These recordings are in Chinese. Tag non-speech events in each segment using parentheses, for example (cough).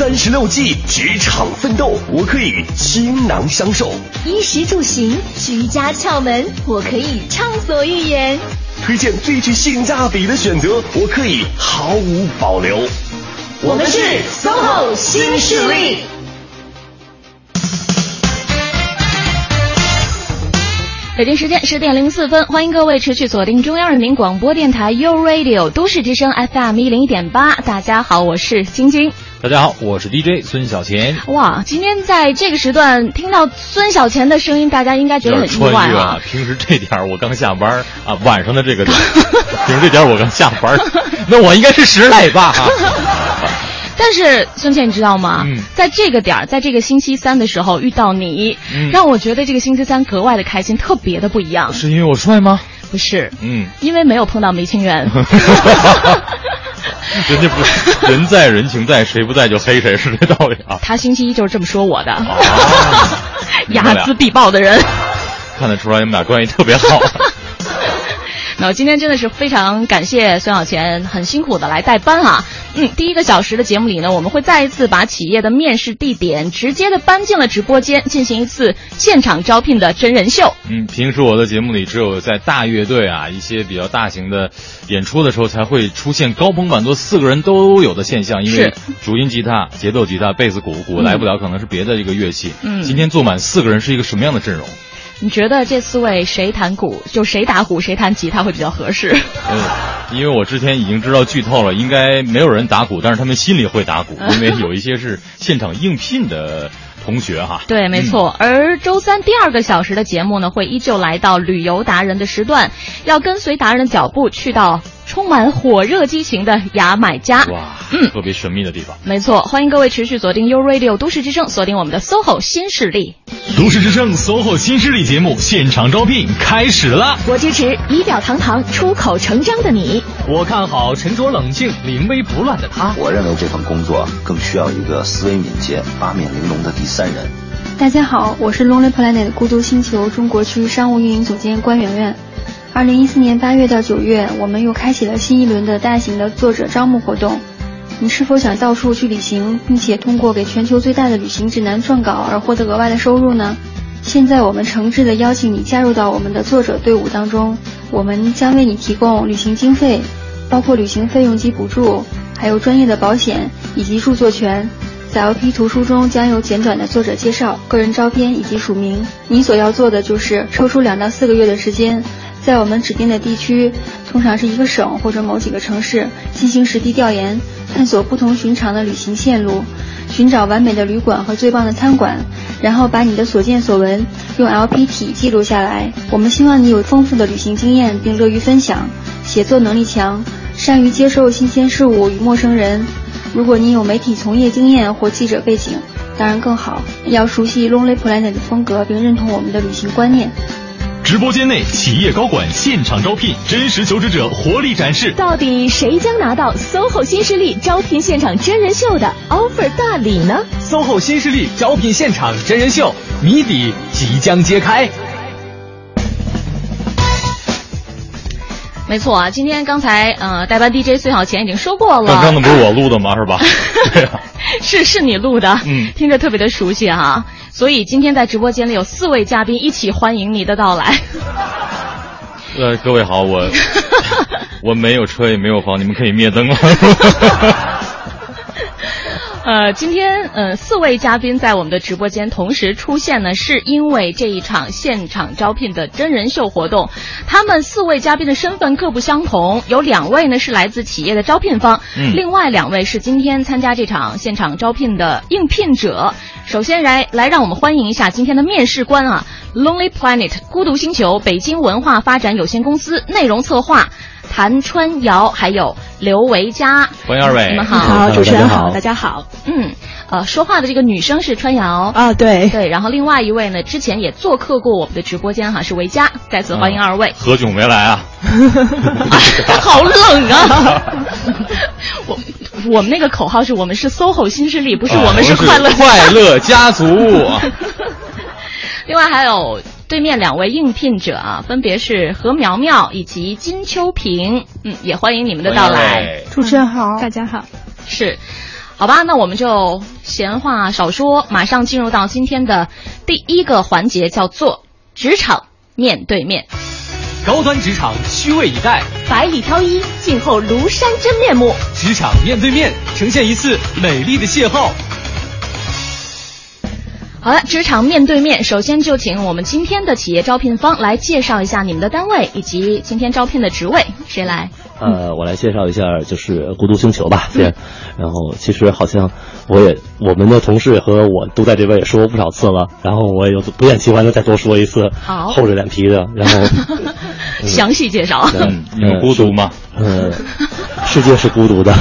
三十六计，职场奋斗，我可以倾囊相授；衣食住行，居家窍门，我可以畅所欲言；推荐最具性价比的选择，我可以毫无保留。我们是 SOHO 新势力。北京时间十点零四分，欢迎各位持续锁定中央人民广播电台 u Radio 都市之声 FM 一零一点八。大家好，我是晶晶。大家好，我是 DJ 孙小钱。哇，今天在这个时段听到孙小钱的声音，大家应该觉得很意外啊。平时这点我刚下班啊，晚上的这个点，(laughs) 平时这点我刚下班，(laughs) 那我应该是十来吧。但是孙倩，你知道吗？嗯，在这个点儿，在这个星期三的时候遇到你，让我觉得这个星期三格外的开心，特别的不一样。是因为我帅吗？不是，嗯，因为没有碰到梅清源。(laughs) (laughs) 人家不，人在人情在，谁不在就黑谁，是这道理啊。他星期一就是这么说我的，(laughs) 睚眦必报的人。看得出来你们俩关系特别好。那今天真的是非常感谢孙小钱，很辛苦的来代班啊。嗯，第一个小时的节目里呢，我们会再一次把企业的面试地点直接的搬进了直播间，进行一次现场招聘的真人秀。嗯，平时我的节目里只有在大乐队啊一些比较大型的演出的时候才会出现高朋满座四个人都有的现象，因为主音吉他、节奏吉他、贝斯、鼓，鼓来不了，可能是别的一个乐器。嗯，今天坐满四个人是一个什么样的阵容？你觉得这四位谁弹鼓，就谁打鼓，谁弹吉他会比较合适？嗯，因为我之前已经知道剧透了，应该没有人打鼓，但是他们心里会打鼓，(laughs) 因为有一些是现场应聘的同学哈。对，没错。而周三第二个小时的节目呢，会依旧来到旅游达人的时段，要跟随达人的脚步去到。充满火热激情的牙买加，哇，嗯，特别神秘的地方。没错，欢迎各位持续锁定 U Radio 都市之声，锁定我们的 SOHO 新势力。都市之声 SOHO 新势力节目现场招聘开始了。我支持仪表堂堂、出口成章的你。我看好沉着冷静、临危不乱的他。我认为这份工作更需要一个思维敏捷、八面玲珑的第三人。大家好，我是 Lonely Planet 孤独星球中国区商务运营总监关媛媛。二零一四年八月到九月，我们又开启了新一轮的大型的作者招募活动。你是否想到处去旅行，并且通过给全球最大的旅行指南撰稿而获得额外的收入呢？现在我们诚挚的邀请你加入到我们的作者队伍当中，我们将为你提供旅行经费，包括旅行费用及补助，还有专业的保险以及著作权。在 LP 图书中将有简短的作者介绍、个人照片以及署名。你所要做的就是抽出两到四个月的时间。在我们指定的地区，通常是一个省或者某几个城市，进行实地调研，探索不同寻常的旅行线路，寻找完美的旅馆和最棒的餐馆，然后把你的所见所闻用 LP 体记录下来。我们希望你有丰富的旅行经验，并乐于分享，写作能力强，善于接受新鲜事物与陌生人。如果你有媒体从业经验或记者背景，当然更好。要熟悉 Lonely Planet 的风格，并认同我们的旅行观念。直播间内，企业高管现场招聘，真实求职者活力展示。到底谁将拿到 SOHO 新势力招聘现场真人秀的 offer 大礼呢？SOHO 新势力招聘现场真人秀谜底即将揭开。没错啊，今天刚才呃，代班 DJ 孙小钱已经说过了。刚刚的不是我录的吗？是吧？(laughs) 对啊，是是你录的，嗯，听着特别的熟悉哈。所以今天在直播间里有四位嘉宾一起欢迎你的到来。呃，各位好，我 (laughs) 我没有车也没有房，你们可以灭灯了。呃，今天呃四位嘉宾在我们的直播间同时出现呢，是因为这一场现场招聘的真人秀活动。他们四位嘉宾的身份各不相同，有两位呢是来自企业的招聘方，另外两位是今天参加这场现场招聘的应聘者。首先来来，让我们欢迎一下今天的面试官啊，Lonely Planet 孤独星球北京文化发展有限公司内容策划。谭川瑶，还有刘维佳，欢迎二位，你们好，好，主持人好，大家好，嗯，呃，说话的这个女生是川瑶。啊，对。对，然后另外一位呢，之前也做客过我们的直播间哈，是维佳，再次欢迎二位，(laughs) 何炅没来啊，(laughs) 好冷啊，(laughs) 我我们那个口号是我们是 SOHO 新势力，不是我们是快乐快乐家族，另外还有。对面两位应聘者啊，分别是何苗苗以及金秋萍，嗯，也欢迎你们的到来。主持人好，大家好。是，好吧，那我们就闲话少说，马上进入到今天的第一个环节，叫做职场面对面。高端职场虚位以待，百里挑一，静候庐山真面目。职场面对面，呈现一次美丽的邂逅。好了，职场面对面，首先就请我们今天的企业招聘方来介绍一下你们的单位以及今天招聘的职位，谁来？呃，我来介绍一下，就是孤独星球吧，先。然后其实好像我也我们的同事和我都在这边也说过不少次了，然后我也有不厌其烦的再多说一次，好厚着脸皮的，然后 (laughs) 详细介绍。嗯，你们孤独吗？呃，世界是孤独的。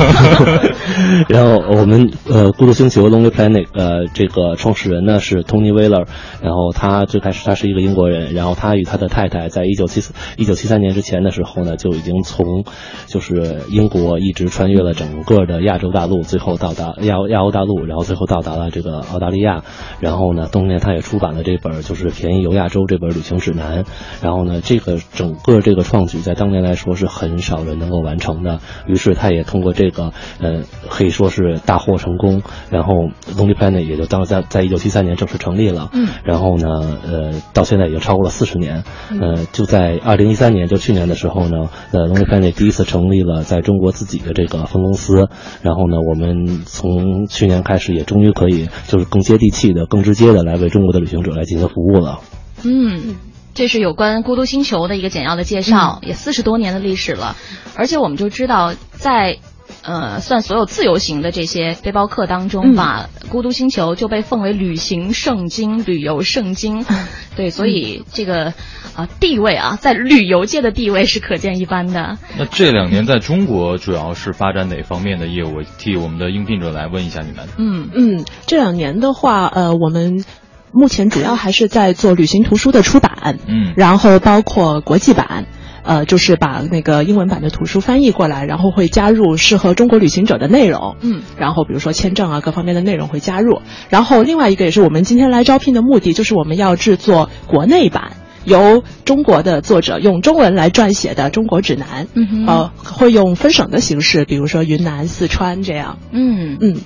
(laughs) 然后我们呃，孤独星球 Lonely Planet 呃，这个创始人呢是 Tony Wheeler，然后他最开始他是一个英国人，然后他与他的太太在一九七四一九七三年之前的时候呢，就已经从就是英国一直穿越了整个的亚洲大陆，最后到达亚亚欧大陆，然后最后到达了这个澳大利亚，然后呢，冬天他也出版了这本就是《便宜游亚洲》这本旅行指南，然后呢，这个整个这个创举在当年来说是很少人能够完成的，于是他也通过这个呃可以说是大获成功，然后 Lonely Planet 也就当在在一九七三年正式成立了，嗯，然后呢，呃，到现在已经超过了四十年，呃，就在二零一三年，就去年的时候呢，呃，Lonely Planet 第一次成立了在中国自己的这个分公司，然后呢，我们从去年开始也终于可以就是更接地气的、更直接的来为中国的旅行者来进行服务了。嗯，这是有关孤独星球的一个简要的介绍，也四十多年的历史了，而且我们就知道在。呃，算所有自由行的这些背包客当中吧，孤独星球就被奉为旅行圣经、旅游圣经。(laughs) 对，所以这个啊地位啊，在旅游界的地位是可见一斑的。那这两年在中国主要是发展哪方面的业务？替我们的应聘者来问一下你们。嗯嗯，这两年的话，呃，我们目前主要还是在做旅行图书的出版，嗯然后包括国际版。呃，就是把那个英文版的图书翻译过来，然后会加入适合中国旅行者的内容，嗯，然后比如说签证啊各方面的内容会加入。然后另外一个也是我们今天来招聘的目的，就是我们要制作国内版，由中国的作者用中文来撰写的中国指南，嗯哼呃，会用分省的形式，比如说云南、四川这样，嗯嗯。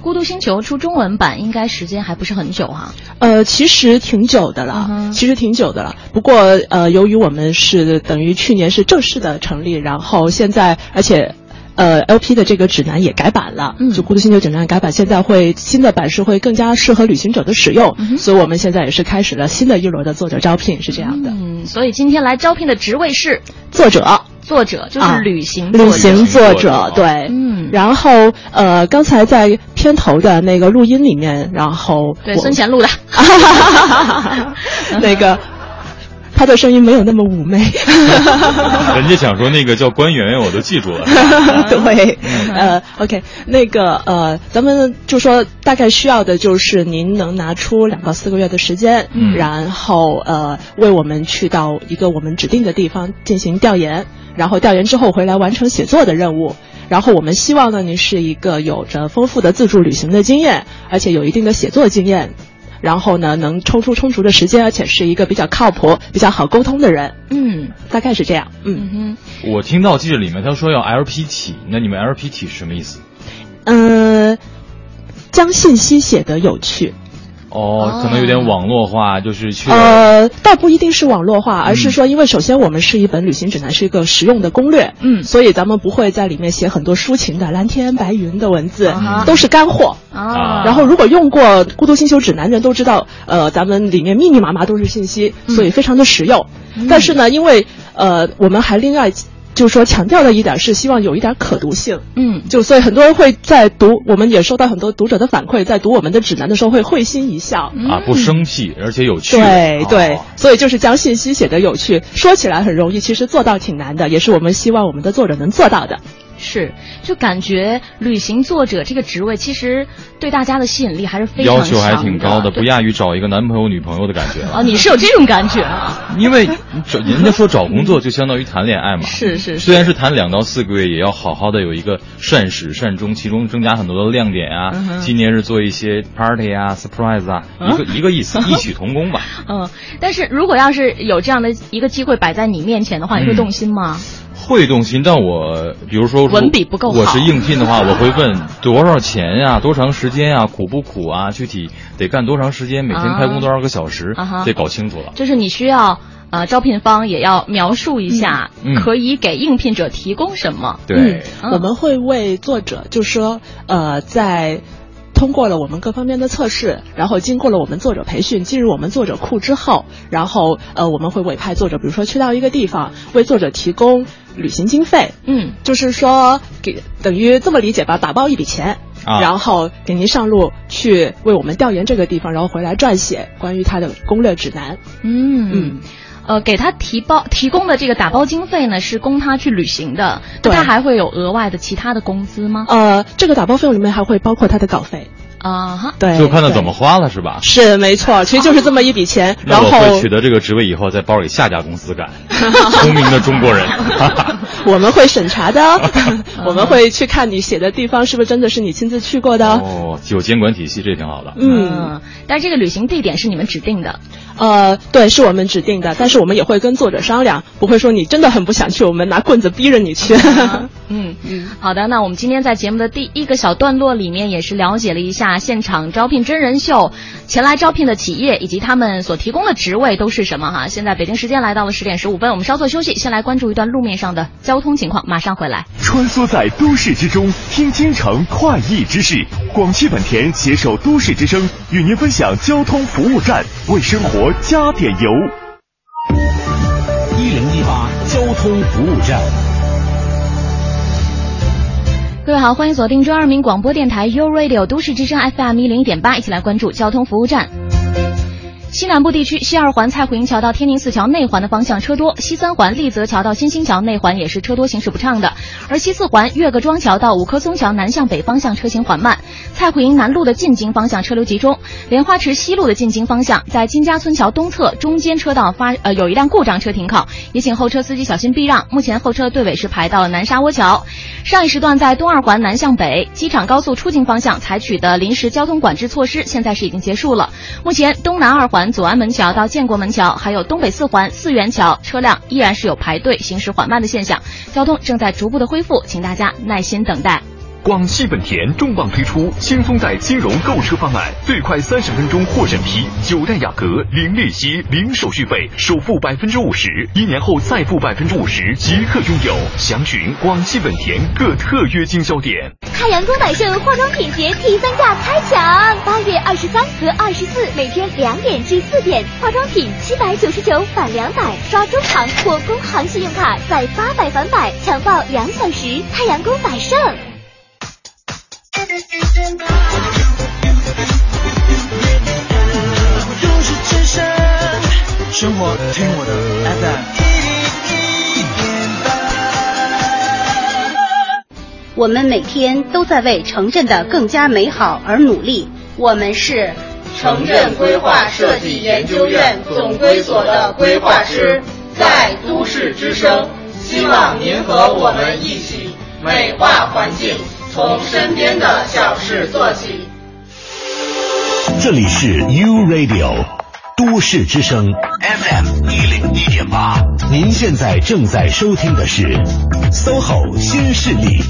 孤独星球出中文版应该时间还不是很久哈、呃，其实挺久的了，嗯其实挺久的了。不过呃，由于我们是等于去年是正式的成立，然后现在而且。呃，LP 的这个指南也改版了，嗯就孤独星球指南改版，现在会新的版式会更加适合旅行者的使用，嗯所以我们现在也是开始了新的一轮的作者招聘，是这样的。嗯，所以今天来招聘的职位是作者，作者，就是啊旅行旅。行作者，对，嗯然后呃，刚才在片头的那个录音里面，然后对，孙乾录的。(laughs) 那个他的声音没有那么妩媚。(laughs) 人家想说那个叫关圆圆，我都记住了。(laughs) 对，呃，OK，那个呃，咱们就说大概需要的就是您能拿出两到四个月的时间，嗯然后呃，为我们去到一个我们指定的地方进行调研，然后调研之后回来完成写作的任务。然后我们希望呢，您是一个有着丰富的自助旅行的经验，而且有一定的写作经验。然后呢，能抽出充足的时间，而且是一个比较靠谱、比较好沟通的人，嗯大概是这样。嗯嗯哼，我听到记者里面他说要 LP 体，那你们 LP 体是什么意思？嗯、将信息写得有趣。哦，可能有点网络化，就是去呃，倒不一定是网络化，而是说，因为首先我们是一本旅行指南，是一个实用的攻略，嗯。所以咱们不会在里面写很多抒情的蓝天白云的文字，啊都是干货。啊，然后，如果用过《孤独星球指南》的人都知道，呃，咱们里面密密麻麻都是信息，嗯。所以非常的实用。但是呢，因为呃，我们还另外就是说强调的一点是，希望有一点可读性。嗯就所以很多人会在读，我们也收到很多读者的反馈，在读我们的指南的时候会会心一笑。啊不生气，而且有趣。对对哦，所以就是将信息写得有趣，说起来很容易，其实做到挺难的，也是我们希望我们的作者能做到的。是，就感觉旅行作者这个职位其实对大家的吸引力还是非常要求还挺高的，不亚于找一个男朋友、女朋友的感觉。啊，你是有这种感觉啊？因为找 (laughs) 人家说找工作就相当于谈恋爱嘛，是是是虽然是谈两到四个月，也要好好的有一个善始善终，其中增加很多的亮点啊。嗯哼纪念日做一些 party 啊，surprise 啊，一个一个意思，(laughs) 异曲同工吧。嗯，但是如果要是有这样的一个机会摆在你面前的话，你会嗯动心吗？会动心，但我比如说文笔不够好我是应聘的话，我会问 (laughs) 多少钱呀、多长时间呀、苦不苦啊？具体得干多长时间？每天开工多少个小时？啊哈得搞清楚了。就是你需要呃，招聘方也要描述一下，嗯可以给应聘者提供什么。对，嗯我们会为作者，就是说，呃，在通过了我们各方面的测试，然后经过了我们作者培训，进入我们作者库之后，然后呃，我们会委派作者，比如说去到一个地方，为作者提供旅行经费，嗯，就是说给等于这么理解吧，打包一笔钱。啊然后给您上路去为我们调研这个地方，然后回来撰写关于它的攻略指南。嗯嗯呃，给他提包提供的这个打包经费呢，是供他去旅行的。那对他还会有额外的其他的工资吗？呃，这个打包费用里面还会包括他的稿费。啊哈，对，就看他怎么花了，是吧？是没错，其实就是这么一笔钱，然那我后会取得这个职位以后，在包里下家公司干。(laughs) 聪明的中国人，(laughs) (laughs) 我们会审查的，我们会去看你写的地方是不是真的是你亲自去过的。哦，有监管体系，这挺好的。嗯，但是这个旅行地点是你们指定的。呃，对，是我们指定的，但是我们也会跟作者商量，不会说你真的很不想去，我们拿棍子逼着你去。(laughs) 嗯嗯，好的，那我们今天在节目的第一个小段落里面，也是了解了一下现场招聘真人秀前来招聘的企业以及他们所提供的职位都是什么哈。现在北京时间来到了十点十五分，我们稍作休息，先来关注一段路面上的交通情况，马上回来。穿梭在都市之中，听京城快意之事。广汽本田携手都市之声，与您分享交通服务站，为生活加点油。一零一八交通服务站。各位好，欢迎锁定中央人民广播电台 u Radio 都市之声 FM 一零一点八，一起来关注交通服务站。西南部地区西二环蔡胡营桥到天宁寺桥内环的方向车多，西三环丽泽桥到新兴桥内环也是车多，行驶不畅的。而西四环岳各庄桥到五棵松桥南向北方向车行缓慢。蔡胡营南路的进京方向车流集中，莲花池西路的进京方向在金家村桥东侧中间车道发呃有一辆故障车停靠，也请后车司机小心避让。目前后车队尾是排到了南沙窝桥。上一时段在东二环南向北机场高速出境方向采取的临时交通管制措施，现在是已经结束了。目前东南二环左安门桥到建国门桥，还有东北四环四元桥，车辆依然是有排队、行驶缓慢的现象，交通正在逐步的恢复，请大家耐心等待。广汽本田重磅推出轻松贷金融购车方案，最快三十分钟获审批，九代雅阁零利息、零手续费，首付百分之五十，一年后再付百分之五十，即刻拥有。详询广汽本田各特约经销点。太阳宫百盛化妆品节第三价开抢，八月二十三和二十四每天两点至四点，化妆品七百九十九返两百，刷中行或工行信用卡再八百返百，抢爆两小时。太阳宫百盛。生活听我的 FM 我们每天都在为城镇的更加美好而努力。我们是城镇规划设计研究院总规所的规划师，在都市之声，希望您和我们一起美化环境，从身边的小事做起。这里是 U Radio 都市之声 FM 一零一点八，您现在正在收听的是 SOHO 新势力。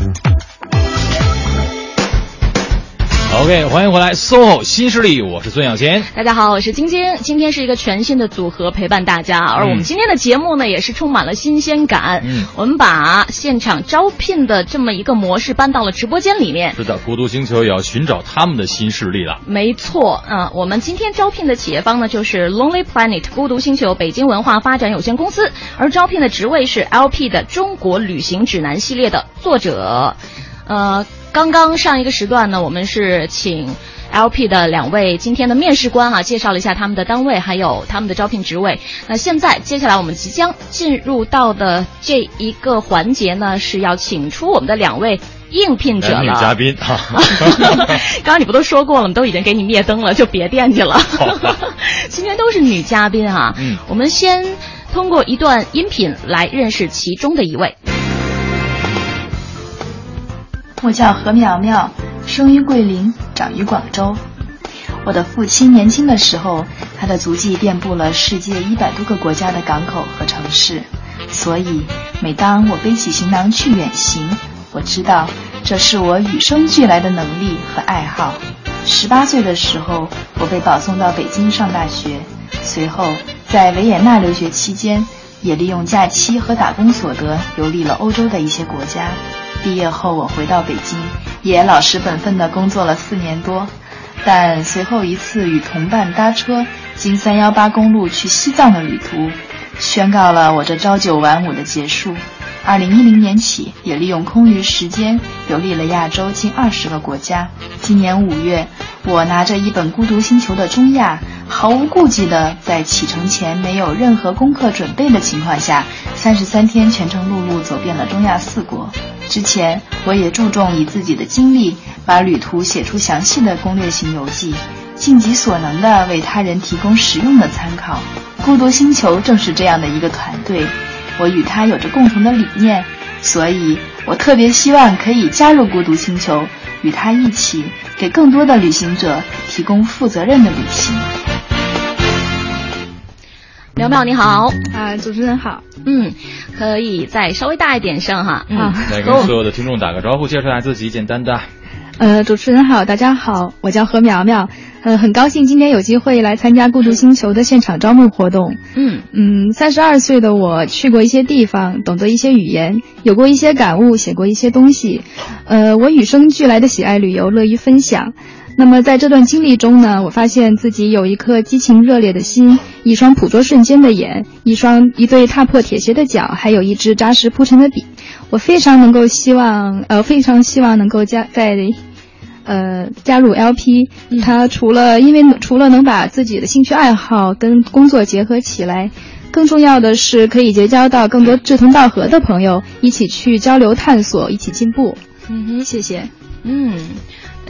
OK，欢迎回来，SOHO 新势力，我是孙小贤。大家好，我是晶晶。今天是一个全新的组合陪伴大家，而我们今天的节目呢，也是充满了新鲜感。嗯，我们把现场招聘的这么一个模式搬到了直播间里面。是的，孤独星球也要寻找他们的新势力了。没错，嗯，我们今天招聘的企业方呢，就是 Lonely Planet 孤独星球北京文化发展有限公司，而招聘的职位是 LP 的中国旅行指南系列的作者，呃。刚刚上一个时段呢，我们是请 LP 的两位今天的面试官啊，介绍了一下他们的单位还有他们的招聘职位。那现在接下来我们即将进入到的这一个环节呢，是要请出我们的两位应聘者了。女嘉宾哈，(laughs) 刚刚你不都说过了，吗都已经给你灭灯了，就别惦记了。(laughs) 今天都是女嘉宾啊，嗯，我们先通过一段音频来认识其中的一位。我叫何苗苗，生于桂林，长于广州。我的父亲年轻的时候，他的足迹遍布了世界一百多个国家的港口和城市，所以每当我背起行囊去远行，我知道这是我与生俱来的能力和爱好。十八岁的时候，我被保送到北京上大学，随后在维也纳留学期间，也利用假期和打工所得游历了欧洲的一些国家。毕业后，我回到北京，也老实本分地工作了四年多。但随后一次与同伴搭车经三幺八公路去西藏的旅途，宣告了我这朝九晚五的结束。二零一零年起，也利用空余时间游历了亚洲近二十个国家。今年五月，我拿着一本《孤独星球》的中亚，毫无顾忌地在启程前没有任何功课准备的情况下，三十三天全程陆路走遍了中亚四国。之前，我也注重以自己的经历，把旅途写出详细的攻略型游记，尽己所能地为他人提供实用的参考。孤独星球正是这样的一个团队。我与他有着共同的理念，所以我特别希望可以加入孤独星球，与他一起给更多的旅行者提供负责任的旅行。苗苗你好，啊，主持人好，嗯，可以再稍微大一点声哈，嗯，再跟所有的听众打个招呼，介绍一下自己，简单的。呃，主持人好，大家好，我叫何苗苗。呃，很高兴今天有机会来参加孤独星球的现场招募活动。嗯嗯，三十二岁的我去过一些地方，懂得一些语言，有过一些感悟，写过一些东西。呃，我与生俱来的喜爱旅游，乐于分享。那么在这段经历中呢，我发现自己有一颗激情热烈的心，一双捕捉瞬间的眼，一双一对踏破铁鞋的脚，还有一支扎实铺陈的笔。我非常能够希望，呃，非常希望能够加在。(laughs) 呃，加入 LP，它除了因为除了能把自己的兴趣爱好跟工作结合起来，更重要的是可以结交到更多志同道合的朋友，一起去交流探索，一起进步。嗯哼，谢谢。嗯，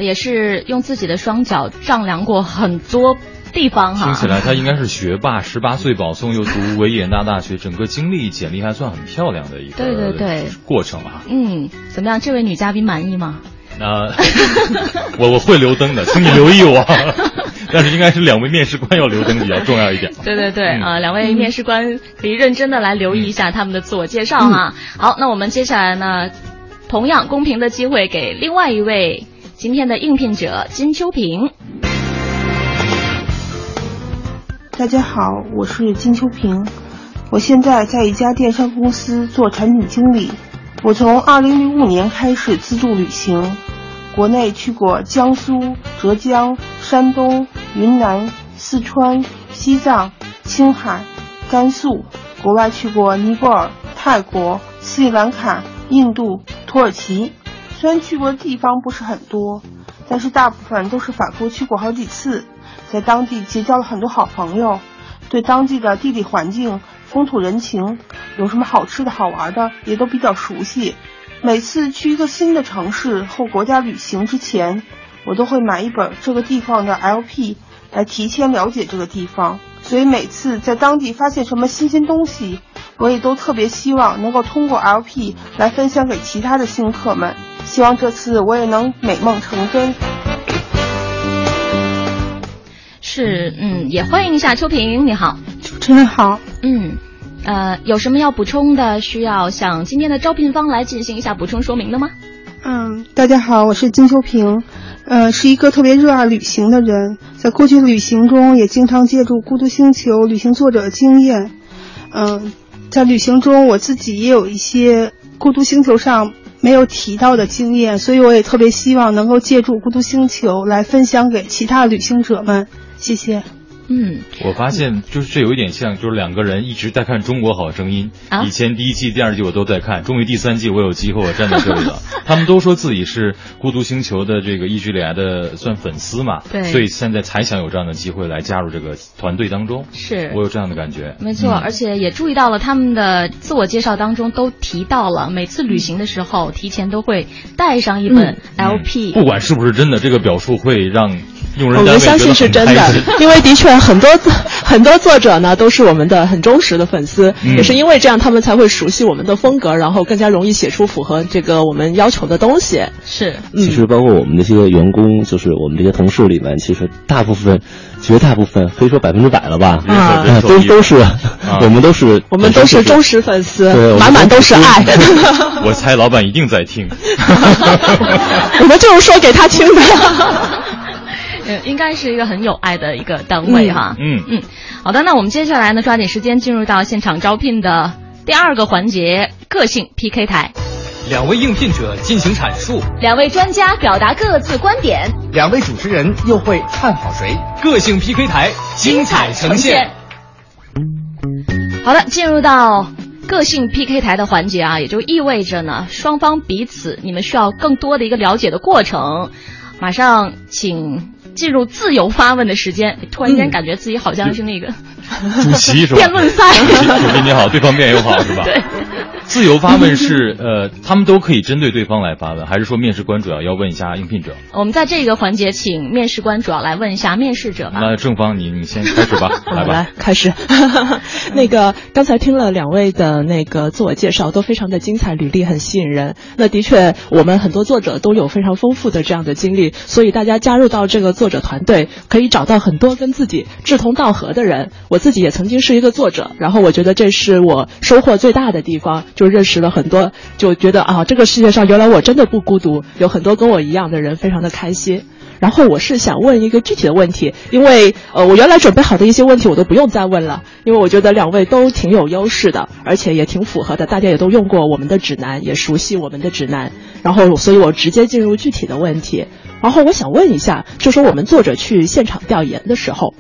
也是用自己的双脚丈量过很多地方哈。听起来他应该是学霸，十八岁保送又读维也纳大学，整个经历简历还算很漂亮的一个对对对过程啊。嗯，怎么样？这位女嘉宾满意吗？那，(laughs) 我我会留灯的，请你留意我。(laughs) 但是应该是两位面试官要留灯比较重要一点。对对对，啊，两位面试官可以认真的来留意一下他们的自我介绍哈。好，那我们接下来呢，同样公平的机会给另外一位今天的应聘者金秋平。大家好，我是金秋平，我现在在一家电商公司做产品经理。我从二零零五年开始自助旅行，国内去过江苏、浙江、山东、云南、四川、西藏、青海、甘肃，国外去过尼泊尔、泰国、斯里兰卡、印度、土耳其。虽然去过的地方不是很多，但是大部分都是反复去过好几次，在当地结交了很多好朋友，对当地的地理环境。风土人情，有什么好吃的好玩的，也都比较熟悉。每次去一个新的城市或国家旅行之前，我都会买一本这个地方的 LP 来提前了解这个地方。所以每次在当地发现什么新鲜东西，我也都特别希望能够通过 LP 来分享给其他的新客们。希望这次我也能美梦成真。是，嗯，也欢迎一下秋萍，你好。主持人好，嗯，呃，有什么要补充的？需要向今天的招聘方来进行一下补充说明的吗？嗯，大家好，我是金秋萍，呃，是一个特别热爱旅行的人，在过去的旅行中也经常借助孤独星球旅行作者的经验，嗯，在旅行中我自己也有一些孤独星球上没有提到的经验，所以我也特别希望能够借助孤独星球来分享给其他旅行者们，谢谢。嗯，我发现就是这有一点像，就是两个人一直在看《中国好声音》，以前第一季、第二季我都在看，终于第三季我有机会我站在这里了。(laughs) 他们都说自己是孤独星球的这个一直以来的算粉丝嘛，对，所以现在才想有这样的机会来加入这个团队当中。是。我有这样的感觉，没错，而且也注意到了他们的自我介绍当中都提到了，每次旅行的时候提前都会带上一本 LP，不管是不是真的，这个表述会让。用人我们相信是真的，因为的确很多很多作者呢都是我们的很忠实的粉丝，嗯也是因为这样他们才会熟悉我们的风格，然后更加容易写出符合这个我们要求的东西。是，其实包括我们这些员工，就是我们这些同事里面，其实大部分，绝大部分可以说百分之百了吧，都都是，我们都是，我们都是忠实粉丝对，满满都是爱。(laughs) 我猜老板一定在听。(laughs) 我们就是说给他听的。呃，应该是一个很有爱的一个单位哈。嗯嗯，好的，那我们接下来呢，抓紧时间进入到现场招聘的第二个环节——个性 PK 台。两位应聘者进行阐述，两位专家表达各自观点，两位主持人又会看好谁？个性 PK 台精彩呈现。好的，进入到个性 PK 台的环节啊，也就意味着呢，双方彼此你们需要更多的一个了解的过程。马上请进入自由发问的时间，突然间感觉自己好像是那个、主 (laughs) 席是吧？辩论赛。主席，主席你好，对方辩友好是吧？对。自由发问是呃，他们都可以针对对方来发问，还是说面试官主要要问一下应聘者？我们在这个环节，请面试官主要来问一下面试者吧。那正方，你你先开始吧，(laughs) 来吧。来开始。(laughs) 那个刚才听了两位的那个自我介绍，都非常的精彩，履历很吸引人。那的确，我们很多作者都有非常丰富的这样的经历，所以大家加入到这个作者团队，可以找到很多跟自己志同道合的人。我自己也曾经是一个作者，然后我觉得这是我收获最大的地方，就认识了很多。就觉得啊，这个世界上原来我真的不孤独，有很多跟我一样的人，非常的开心。然后我是想问一个具体的问题，因为呃，我原来准备好的一些问题我都不用再问了，因为我觉得两位都挺有优势的，而且也挺符合的，大家也都用过我们的指南，也熟悉我们的指南。然后，所以我直接进入具体的问题。然后我想问一下，就说我们作者去现场调研的时候，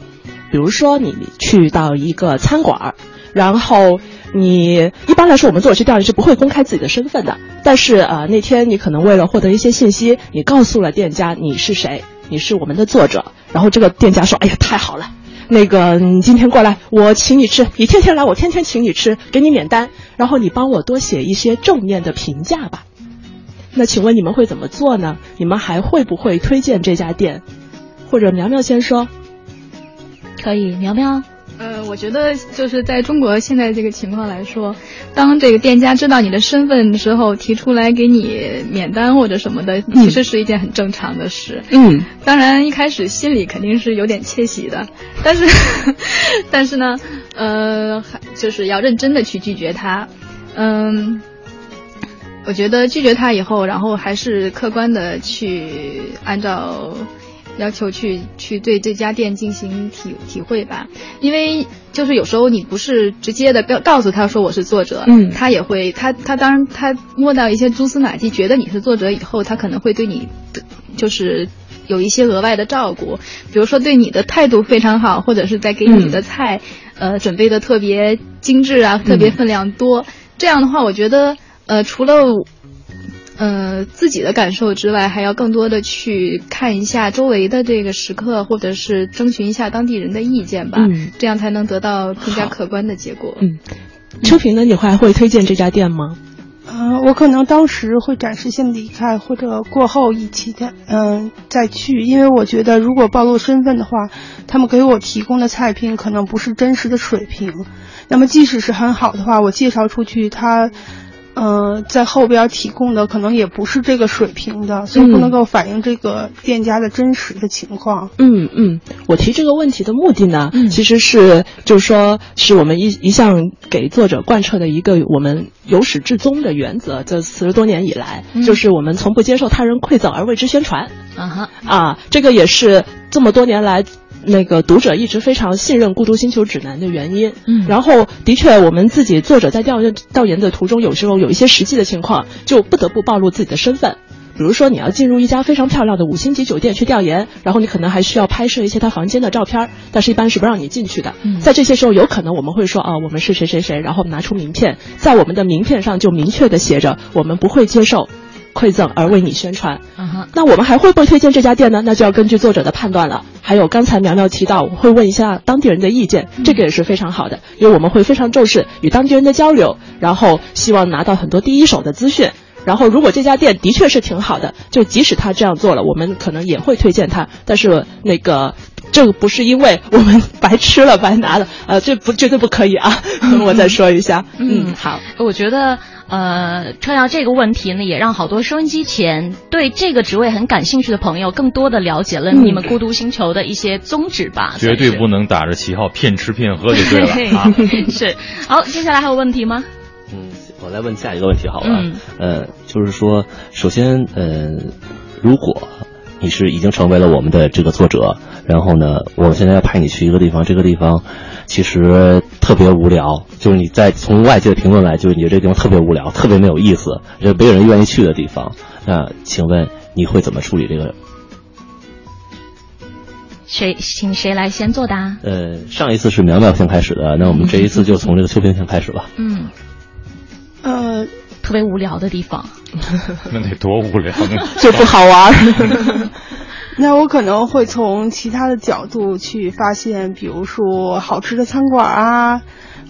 比如说你去到一个餐馆儿，然后。你一般来说，我们作者去调研是不会公开自己的身份的。但是呃，那天你可能为了获得一些信息，你告诉了店家你是谁，你是我们的作者。然后这个店家说：“哎呀，太好了，那个你今天过来，我请你吃，你天天来，我天天请你吃，给你免单。然后你帮我多写一些正面的评价吧。”那请问你们会怎么做呢？你们还会不会推荐这家店？或者苗苗先说。可以，苗苗。呃，我觉得就是在中国现在这个情况来说，当这个店家知道你的身份之后，提出来给你免单或者什么的，其实是一件很正常的事。嗯，当然一开始心里肯定是有点窃喜的，但是，(laughs) 但是呢，呃，就是要认真的去拒绝他。嗯，我觉得拒绝他以后，然后还是客观的去按照。要求去去对这家店进行体体会吧，因为就是有时候你不是直接的告告诉他说我是作者，嗯，他也会他他当然他摸到一些蛛丝马迹，觉得你是作者以后，他可能会对你就是有一些额外的照顾，比如说对你的态度非常好，或者是在给你的菜、嗯、呃准备的特别精致啊，特别分量多，嗯、这样的话，我觉得呃除了。呃，自己的感受之外，还要更多的去看一下周围的这个食客，或者是征询一下当地人的意见吧，嗯，这样才能得到更加客观的结果。嗯，秋萍呢，你还会推荐这家店吗？呃，我可能当时会暂时先离开，或者过后一期再嗯再去，因为我觉得如果暴露身份的话，他们给我提供的菜品可能不是真实的水平。那么即使是很好的话，我介绍出去，他。呃，在后边提供的可能也不是这个水平的，所以不能够反映这个店家的真实的情况。嗯嗯，我提这个问题的目的呢，嗯、其实是就是说，是我们一一向给作者贯彻的一个我们由始至终的原则。这四十多年以来，嗯、就是我们从不接受他人馈赠而为之宣传。啊哈啊，这个也是这么多年来。那个读者一直非常信任《孤独星球指南》的原因，嗯，然后的确，我们自己作者在调研调研的途中，有时候有一些实际的情况，就不得不暴露自己的身份。比如说，你要进入一家非常漂亮的五星级酒店去调研，然后你可能还需要拍摄一些他房间的照片，但是一般是不让你进去的。嗯、在这些时候，有可能我们会说啊，我们是谁谁谁，然后拿出名片，在我们的名片上就明确的写着，我们不会接受。馈赠而为你宣传，uh、那我们还会不会推荐这家店呢？那就要根据作者的判断了。还有刚才苗苗提到，我会问一下当地人的意见，嗯、这个也是非常好的，因为我们会非常重视与当地人的交流，然后希望拿到很多第一手的资讯，然后如果这家店的确是挺好的，就即使他这样做了，我们可能也会推荐他。但是那个。这个不是因为我们白吃了白拿了，(laughs) 呃，这不绝对不可以啊！(laughs) 我再说一下，嗯，好，我觉得呃，车瑶这个问题呢，也让好多收音机前对这个职位很感兴趣的朋友，更多的了解了你们孤独星球的一些宗旨吧。绝对不能打着旗号骗吃骗喝就对了啊！(laughs) 是，好，接下来还有问题吗？嗯，我来问下一个问题好了，嗯，呃，就是说，首先，呃，如果。你是已经成为了我们的这个作者，然后呢，我现在要派你去一个地方，这个地方其实特别无聊，就是你在从外界的评论来，就是你这地方特别无聊，特别没有意思，这没有人愿意去的地方。那请问你会怎么处理这个？谁请谁来先作答？呃，上一次是苗苗先开始的，那我们这一次就从这个秋萍先开始吧。嗯，呃。特别无聊的地方，(laughs) 那得多无聊呢，(laughs) 就不好玩。(laughs) 那我可能会从其他的角度去发现，比如说好吃的餐馆啊，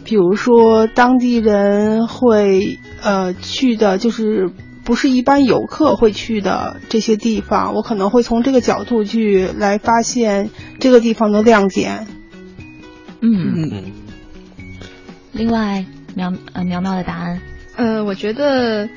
比如说当地人会呃去的，就是不是一般游客会去的这些地方，我可能会从这个角度去来发现这个地方的亮点。嗯嗯。另外，苗呃苗苗的答案。呃，我觉得，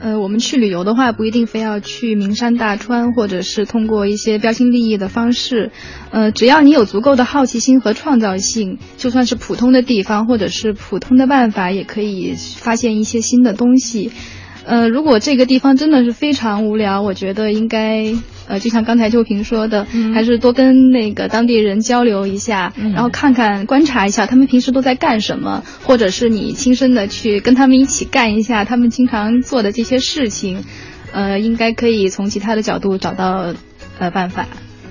呃，我们去旅游的话，不一定非要去名山大川，或者是通过一些标新立异的方式，呃，只要你有足够的好奇心和创造性，就算是普通的地方，或者是普通的办法，也可以发现一些新的东西。呃，如果这个地方真的是非常无聊，我觉得应该。呃，就像刚才秋萍说的，还是多跟那个当地人交流一下，然后看看、观察一下他们平时都在干什么，或者是你亲身的去跟他们一起干一下他们经常做的这些事情，呃，应该可以从其他的角度找到呃办法。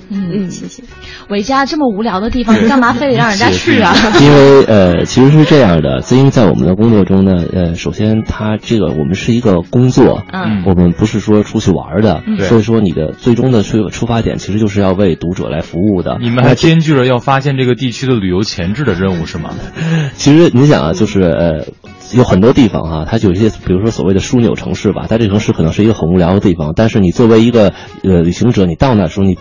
嗯嗯，谢谢。伟嘉这么无聊的地方，你干嘛非得让人家去啊？(laughs) 因为呃，其实是这样的，自英在我们的工作中呢，呃，首先他这个我们是一个工作，嗯，我们不是说出去玩的，所以说你的最终的出出发点其实就是要为读者来服务的。你们还兼具了要发现这个地区的旅游潜质的任务是吗？(laughs) 其实你想啊，就是呃，有很多地方哈，它有一些，比如说所谓的枢纽城市吧，它这城市可能是一个很无聊的地方，但是你作为一个呃旅行者，你到那时候你。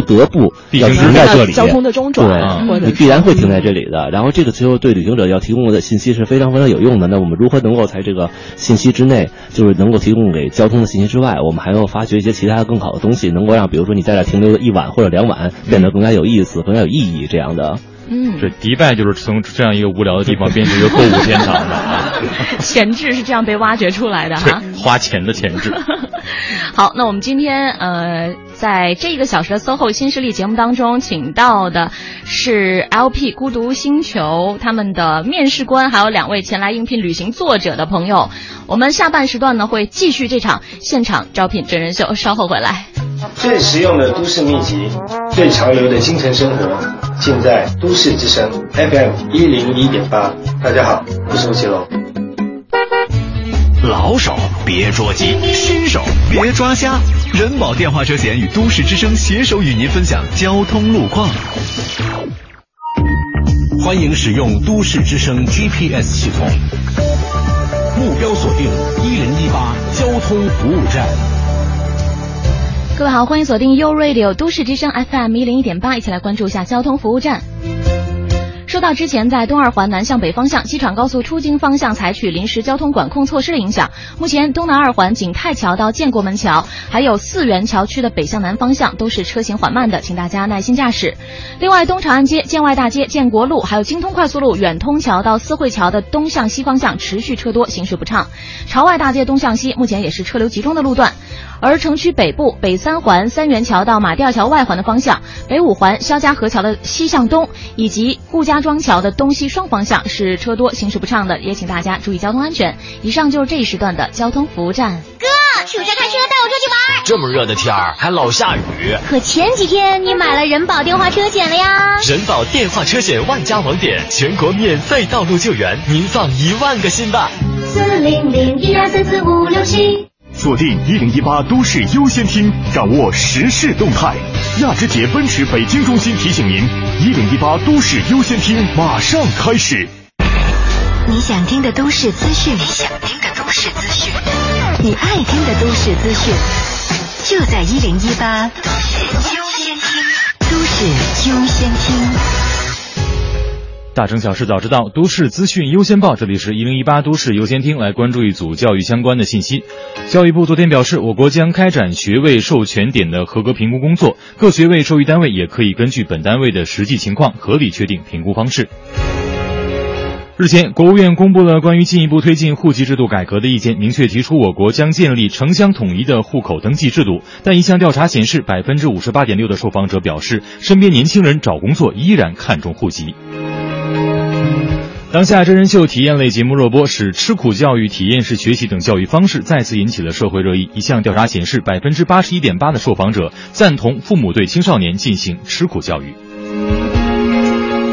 不得不要停在这里，交通的中转，对，你必然会停在这里的。然后这个最后对旅行者要提供的信息是非常非常有用的。那我们如何能够在这个信息之内，就是能够提供给交通的信息之外，我们还要发掘一些其他更好的东西，能够让比如说你在这停留一晚或者两晚变得更加有意思、更加有意义这样的。嗯，这迪拜就是从这样一个无聊的地方变成一个购物天堂的啊，(laughs) 潜质是这样被挖掘出来的哈，花钱的潜质。(laughs) 好，那我们今天呃，在这一个小时的 SOHO 新势力节目当中，请到的是 LP 孤独星球他们的面试官，还有两位前来应聘旅行作者的朋友。我们下半时段呢会继续这场现场招聘真人秀，稍后回来。最实用的都市秘籍，最潮流的精神生活，尽在都市之声 FM 一零一点八。大家好，我是吴奇隆。老手别捉急，新手别抓瞎。人保电话车险与都市之声携手与您分享交通路况。欢迎使用都市之声 GPS 系统，目标锁定一零一八交通服务站。各位好，欢迎锁定 U Radio 都市之声 FM 一零一点八，一起来关注一下交通服务站。受到之前在东二环南向北方向机场高速出京方向采取临时交通管控措施的影响，目前东南二环景泰桥到建国门桥，还有四元桥区的北向南方向都是车行缓慢的，请大家耐心驾驶。另外，东长安街、建外大街、建国路，还有京通快速路远通桥到四惠桥的东向西方向持续车多，行驶不畅。朝外大街东向西目前也是车流集中的路段。而城区北部北三环三元桥到马甸桥外环的方向，北五环肖家河桥的西向东，以及顾家庄桥的东西双方向是车多行驶不畅的，也请大家注意交通安全。以上就是这一时段的交通服务站。哥，暑假开车带我出去玩。这么热的天儿还老下雨。可前几天你买了人保电话车险了呀？人保电话车险万家网点，全国免费道路救援，您放一万个心吧。四零零一二三四五六七。锁定一零一八都市优先听，掌握时事动态。亚之杰奔驰北京中心提醒您：一零一八都市优先听马上开始。你想听的都市资讯，你想听的都市资讯。你爱听的都市资讯，就在一零一八都市优先听，都市优先听。大城小事早知道，都市资讯优先报。这里是一零一八都市优先听，来关注一组教育相关的信息。教育部昨天表示，我国将开展学位授权点的合格评估工作，各学位授予单位也可以根据本单位的实际情况，合理确定评估方式。日前，国务院公布了关于进一步推进户籍制度改革的意见，明确提出我国将建立城乡统一的户口登记制度。但一项调查显示，百分之五十八点六的受访者表示，身边年轻人找工作依然看重户籍。当下真人秀体验类节目热播，使吃苦教育、体验式学习等教育方式再次引起了社会热议。一项调查显示，百分之八十一点八的受访者赞同父母对青少年进行吃苦教育。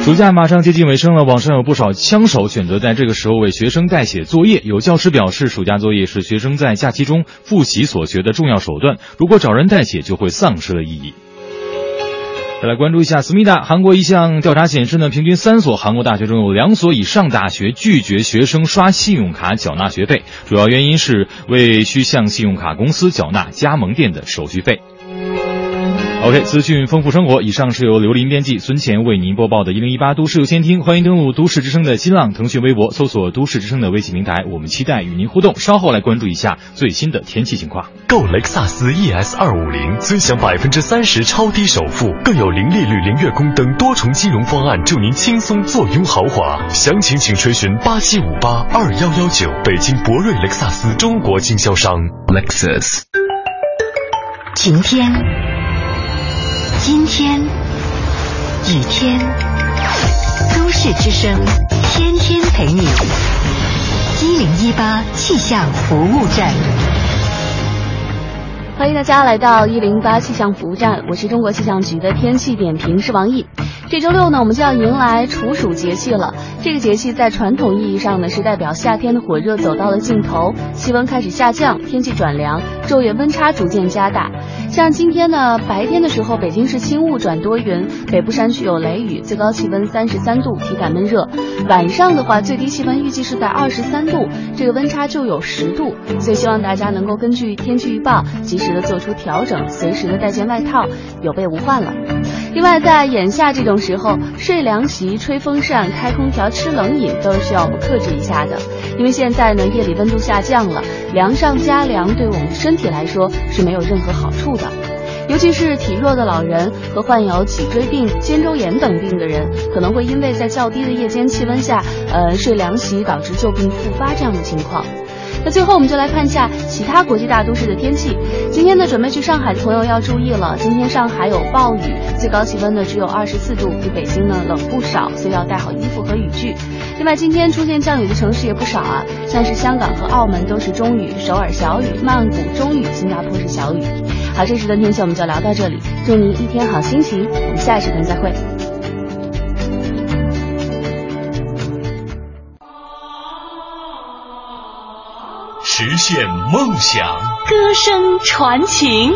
暑假马上接近尾声了，网上有不少枪手选择在这个时候为学生代写作业。有教师表示，暑假作业是学生在假期中复习所学的重要手段，如果找人代写，就会丧失了意义。再来关注一下思密达。韩国一项调查显示呢，平均三所韩国大学中有两所以上大学拒绝学生刷信用卡缴纳学费，主要原因是为需向信用卡公司缴纳加盟店的手续费。OK，资讯丰富生活。以上是由刘林编辑、孙乾为您播报的《一零一八都市优先听》，欢迎登录都市之声的新浪、腾讯微博，搜索都市之声的微信平台，我们期待与您互动。稍后来关注一下最新的天气情况。购雷克萨斯 ES 二五零，尊享百分之三十超低首付，更有零利率、零月供等多重金融方案，助您轻松坐拥豪华。详情请垂询八七五八二幺幺九，北京博瑞雷克萨斯中国经销商。Lexus。晴天。今天，雨天，都市之声，天天陪你。一零一八气象服务站，欢迎大家来到一零八气象服务站，我是中国气象局的天气点评师王毅。这周六呢，我们就要迎来处暑节气了。这个节气在传统意义上呢，是代表夏天的火热走到了尽头，气温开始下降，天气转凉，昼夜温差逐渐加大。像今天呢，白天的时候，北京市轻雾转多云，北部山区有雷雨，最高气温三十三度，体感闷热。晚上的话，最低气温预计是在二十三度，这个温差就有十度，所以希望大家能够根据天气预报，及时时的做出调整，随时的带件外套，有备无患了。另外，在眼下这种时候，睡凉席、吹风扇、开空调、吃冷饮都是需要我们克制一下的，因为现在呢，夜里温度下降了，凉上加凉，对我们身体来说是没有任何好处的。尤其是体弱的老人和患有脊椎病、肩周炎等病的人，可能会因为在较低的夜间气温下，呃，睡凉席导致旧病复发这样的情况。那最后我们就来看一下其他国际大都市的天气。今天呢，准备去上海的朋友要注意了，今天上海有暴雨，最高气温呢只有二十四度，比北京呢冷不少，所以要带好衣服和雨具。另外，今天出现降雨的城市也不少啊，像是香港和澳门都是中雨，首尔小雨，曼谷中雨，新加坡是小雨。好，这时的天气我们就聊到这里，祝您一天好心情，我们下一时段再会。实现梦想，歌声传情。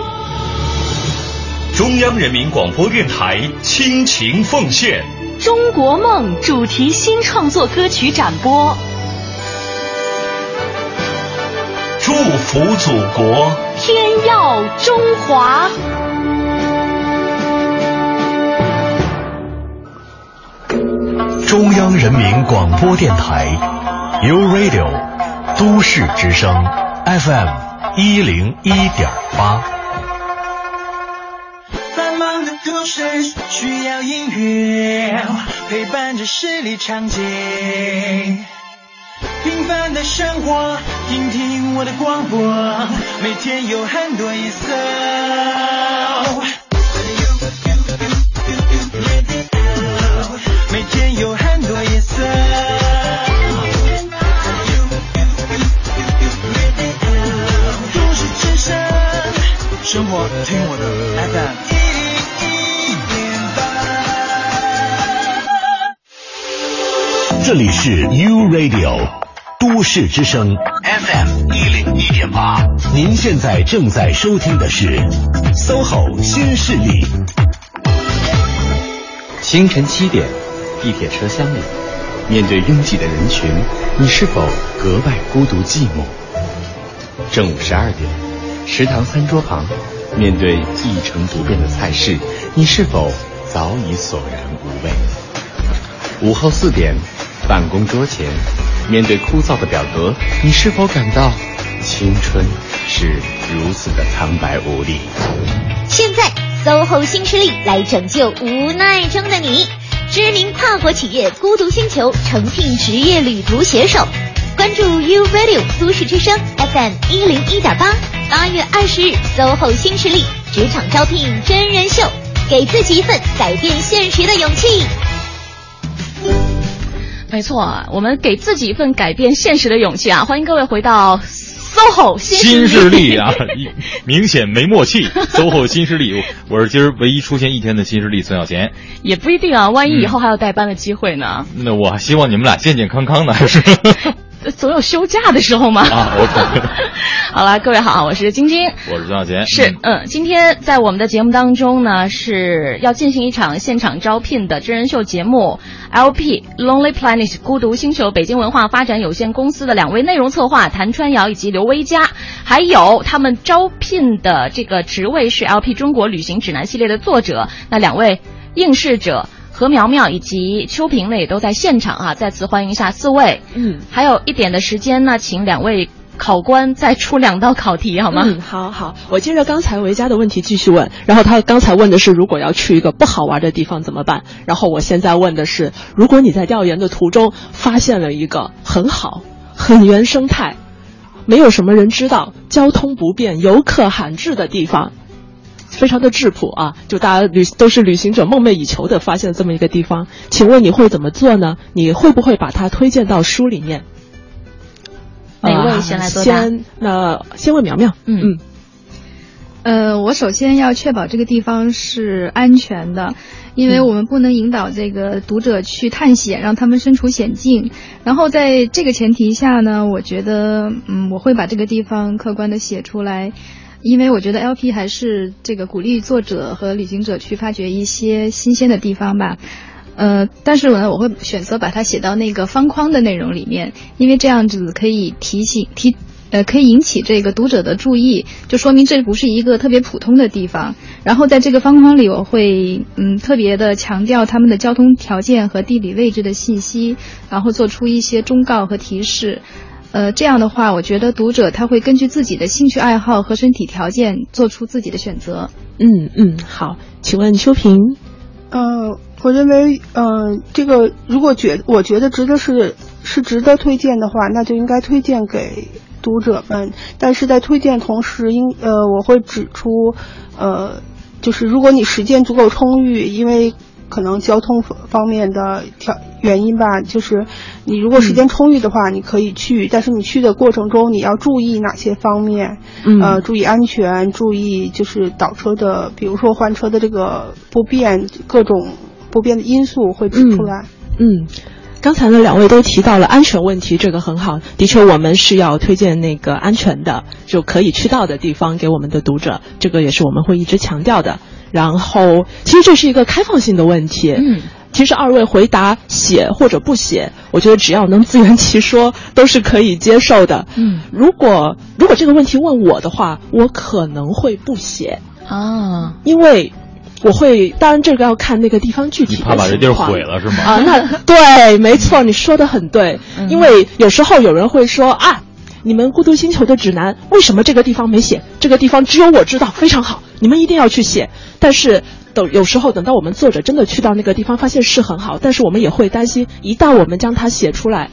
中央人民广播电台倾情奉献《中国梦》主题新创作歌曲展播，祝福祖国，天耀中华。中央人民广播电台 u Radio。都市之声 FM 一零一点八。繁忙的都市需要音乐陪伴着十里长街，平凡的生活，听听我的广播，每天有很多颜色。是 U Radio 都市之声 FM 一零一点八，您现在正在收听的是 SOHO 新势力。清晨七点，地铁车厢里，面对拥挤的人群，你是否格外孤独寂寞？正午十二点，食堂餐桌旁，面对一成不变的菜式，你是否早已索然无味？午后四点，办公桌前，面对枯燥的表格，你是否感到青春是如此的苍白无力？现在，SOHO 新势力来拯救无奈中的你。知名跨国企业孤独星球诚聘职业旅途写手，关注 U Radio 都市之声 FM 一零一点八。八月二十日，SOHO 新势力职场招聘真人秀，给自己一份改变现实的勇气。没错，我们给自己一份改变现实的勇气啊！欢迎各位回到 SOHO 新势力啊，明显没默契。(laughs) SOHO 新势力，我是今儿唯一出现一天的新势力孙小贤。也不一定啊，万一以后还有代班的机会呢？那我希望你们俩健健康康的，还是？(laughs) 总有休假的时候嘛。啊，OK。(laughs) 好了，各位好，我是晶晶，我是孙小贤。是，嗯，今天在我们的节目当中呢，是要进行一场现场招聘的真人秀节目，LP Lonely Planet 孤独星球北京文化发展有限公司的两位内容策划谭川瑶以及刘威佳，还有他们招聘的这个职位是 LP 中国旅行指南系列的作者，那两位应试者。何苗苗以及秋萍呢也都在现场啊，再次欢迎一下四位。嗯，还有一点的时间呢，请两位考官再出两道考题好吗？嗯，好好，我接着刚才维嘉的问题继续问。然后他刚才问的是，如果要去一个不好玩的地方怎么办？然后我现在问的是，如果你在调研的途中发现了一个很好、很原生态、没有什么人知道、交通不便、游客罕至的地方。非常的质朴啊，就大家旅都是旅行者梦寐以求的发现这么一个地方，请问你会怎么做呢？你会不会把它推荐到书里面？哪位先来？先那先问苗苗。嗯嗯。呃，我首先要确保这个地方是安全的，因为我们不能引导这个读者去探险，让他们身处险境。然后在这个前提下呢，我觉得，嗯，我会把这个地方客观的写出来。因为我觉得 LP 还是这个鼓励作者和旅行者去发掘一些新鲜的地方吧，呃，但是呢，我会选择把它写到那个方框的内容里面，因为这样子可以提醒提，呃，可以引起这个读者的注意，就说明这不是一个特别普通的地方。然后在这个方框里，我会嗯特别的强调他们的交通条件和地理位置的信息，然后做出一些忠告和提示。呃，这样的话，我觉得读者他会根据自己的兴趣爱好和身体条件做出自己的选择。嗯嗯，好，请问秋萍？呃，我认为，呃，这个如果觉我觉得值得是是值得推荐的话，那就应该推荐给读者们。但是在推荐同时，应呃，我会指出，呃，就是如果你时间足够充裕，因为。可能交通方面的条原因吧，就是你如果时间充裕的话，你可以去，但是你去的过程中你要注意哪些方面？嗯呃，注意安全，注意就是倒车的，比如说换车的这个不便，各种不便的因素会指出来。嗯，刚才呢两位都提到了安全问题，这个很好，的确我们是要推荐那个安全的，就可以去到的地方给我们的读者，这个也是我们会一直强调的。然后，其实这是一个开放性的问题。嗯，其实二位回答写或者不写，我觉得只要能自圆其说，都是可以接受的。嗯，如果如果这个问题问我的话，我可能会不写啊，因为我会，当然这个要看那个地方具体的情况。怕把这地儿毁了是吗？啊，那对，没错，你说的很对。因为有时候有人会说啊，你们孤独星球的指南为什么这个地方没写？这个地方只有我知道，非常好，你们一定要去写。但是等有时候等到我们作者真的去到那个地方，发现是很好，但是我们也会担心，一旦我们将它写出来，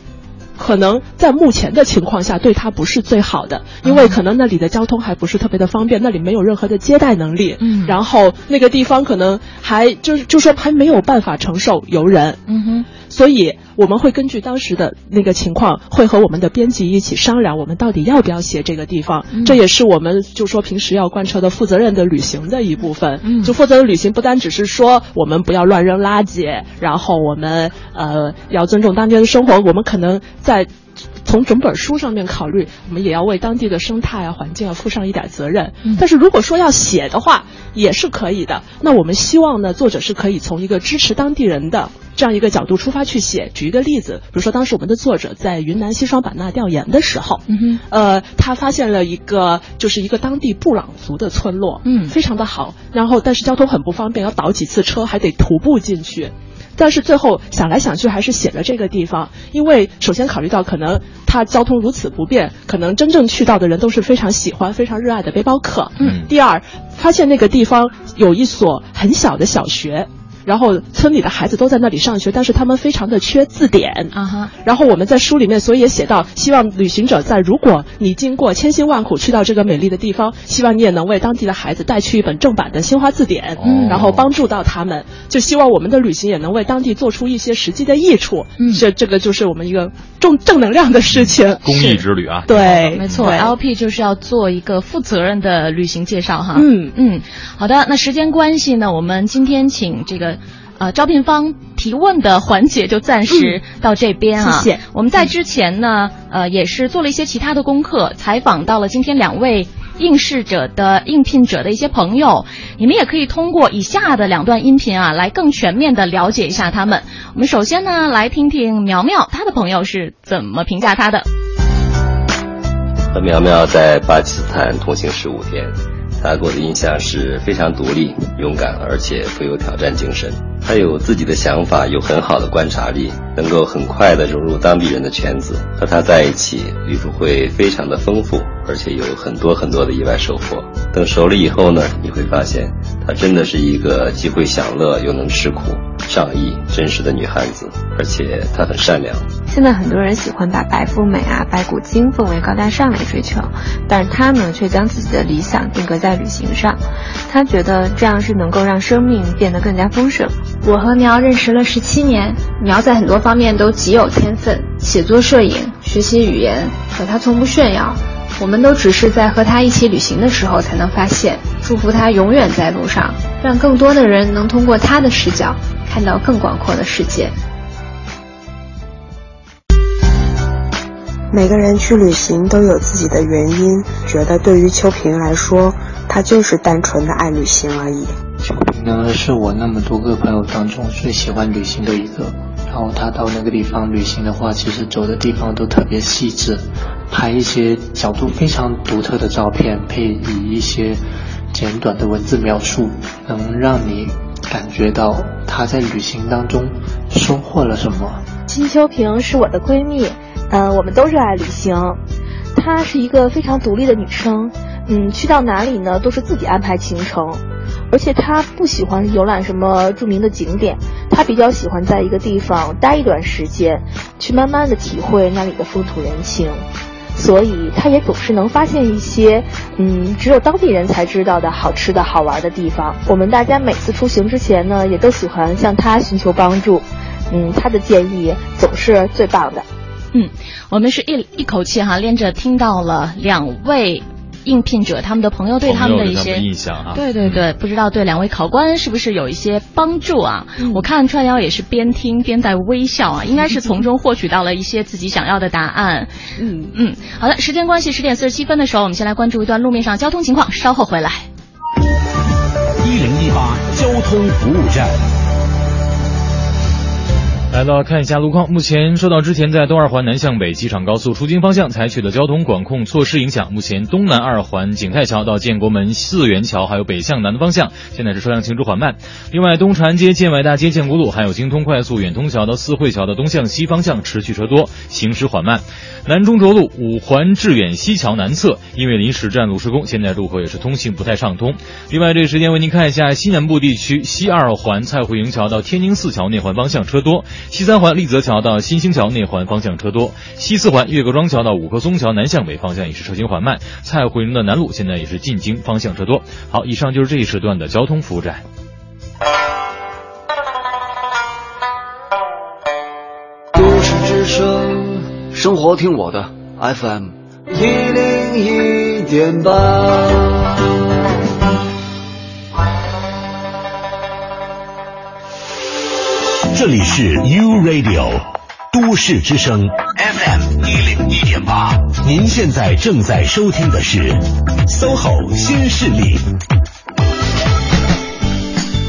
可能在目前的情况下对它不是最好的，因为可能那里的交通还不是特别的方便，那里没有任何的接待能力，嗯，然后那个地方可能还就是就说还没有办法承受游人，嗯哼，所以我们会根据当时的那个情况，会和我们的编辑一起商量，我们到底要不要写这个地方。嗯这也是我们就说平时要贯彻的负责任的旅行的一部分。嗯就负责任旅行不单只是说我们不要乱扔垃圾，然后我们呃要尊重当地的生活，我们可能在。从整本书上面考虑，我们也要为当地的生态啊、环境啊负上一点责任。嗯但是如果说要写的话，也是可以的。那我们希望呢，作者是可以从一个支持当地人的这样一个角度出发去写。举一个例子，比如说当时我们的作者在云南西双版纳调研的时候，嗯呃，他发现了一个就是一个当地布朗族的村落，嗯，非常的好，然后但是交通很不方便，要倒几次车，还得徒步进去。但是最后想来想去，还是写了这个地方，因为首先考虑到可能它交通如此不便，可能真正去到的人都是非常喜欢、非常热爱的背包客。嗯。第二，发现那个地方有一所很小的小学。然后村里的孩子都在那里上学，但是他们非常的缺字典啊哈。然后我们在书里面，所以也写到，希望旅行者在如果你经过千辛万苦去到这个美丽的地方，希望你也能为当地的孩子带去一本正版的新华字典，嗯然后帮助到他们。就希望我们的旅行也能为当地做出一些实际的益处。嗯，这这个就是我们一个正正能量的事情。公益之旅啊，对，没错对，LP 就是要做一个负责任的旅行介绍哈。嗯嗯，好的，那时间关系呢，我们今天请这个。呃，招聘方提问的环节就暂时到这边啊。谢谢。我们在之前呢，呃，也是做了一些其他的功课，采访到了今天两位应试者的应聘者的一些朋友。你们也可以通过以下的两段音频啊，来更全面的了解一下他们。我们首先呢，来听听苗苗她的朋友是怎么评价她的。和苗苗在巴基斯坦同行十五天，他给我的印象是非常独立、勇敢，而且富有挑战精神。他有自己的想法，有很好的观察力，能够很快的融入当地人的圈子。和他在一起，旅途会非常的丰富，而且有很多很多的意外收获。等熟了以后呢，你会发现她真的是一个既会享乐又能吃苦、仗义、真实的女汉子，而且她很善良。现在很多人喜欢把白富美啊、白骨精奉为高大上来追求，但是她呢，却将自己的理想定格在旅行上。她觉得这样是能够让生命变得更加丰盛。我和苗认识了十七年，苗在很多方面都极有天分，写作、摄影、学习语言，可她从不炫耀。我们都只是在和他一起旅行的时候才能发现。祝福他永远在路上，让更多的人能通过他的视角看到更广阔的世界。每个人去旅行都有自己的原因，觉得对于秋萍来说，她就是单纯的爱旅行而已。秋萍呢，是我那么多个朋友当中最喜欢旅行的一个。然后她到那个地方旅行的话，其实走的地方都特别细致，拍一些角度非常独特的照片，配以一些简短的文字描述，能让你感觉到她在旅行当中收获了什么。金秋萍是我的闺蜜。嗯，我们都热爱旅行。她是一个非常独立的女生，嗯，去到哪里呢，都是自己安排行程，而且她不喜欢游览什么著名的景点，她比较喜欢在一个地方待一段时间，去慢慢的体会那里的风土人情，所以他也总是能发现一些，嗯，只有当地人才知道的好吃的好玩的地方。我们大家每次出行之前呢，也都喜欢向他寻求帮助，嗯，他的建议总是最棒的。嗯，我们是一一口气哈，连着听到了两位应聘者他们的朋友对他们的一些印象啊。对对对，不知道对两位考官是不是有一些帮助啊？嗯、我看川瑶也是边听边带微笑啊，(laughs) 应该是从中获取到了一些自己想要的答案。嗯嗯，好的，时间关系，十点四十七分的时候，我们先来关注一段路面上交通情况，稍后回来。一零一八交通服务站。来到看一下路况，目前受到之前在东二环南向北机场高速出京方向采取的交通管控措施影响，目前东南二环景泰桥到建国门四元桥还有北向南的方向，现在是车辆行驶缓慢。另外，东长安街、建外大街、建国路还有京通快速远通桥到四惠桥的东向西方向持续车多，行驶缓慢。南中轴路五环致远西桥南侧，因为临时占路施工，现在路口也是通行不太畅通。另外，这个时间为您看一下西南部地区西二环蔡慧营桥到天宁寺桥内环方向车多。西三环立泽桥到新兴桥内环方向车多，西四环岳各庄桥到五棵松桥南向北方向也是车行缓慢。蔡慧营的南路现在也是进京方向车多。好，以上就是这一时段的交通服务站。都市之声，生活听我的 FM 一零一点八。这里是 U Radio 都市之声 FM 一零一点八，您现在正在收听的是 SOHO 新势力。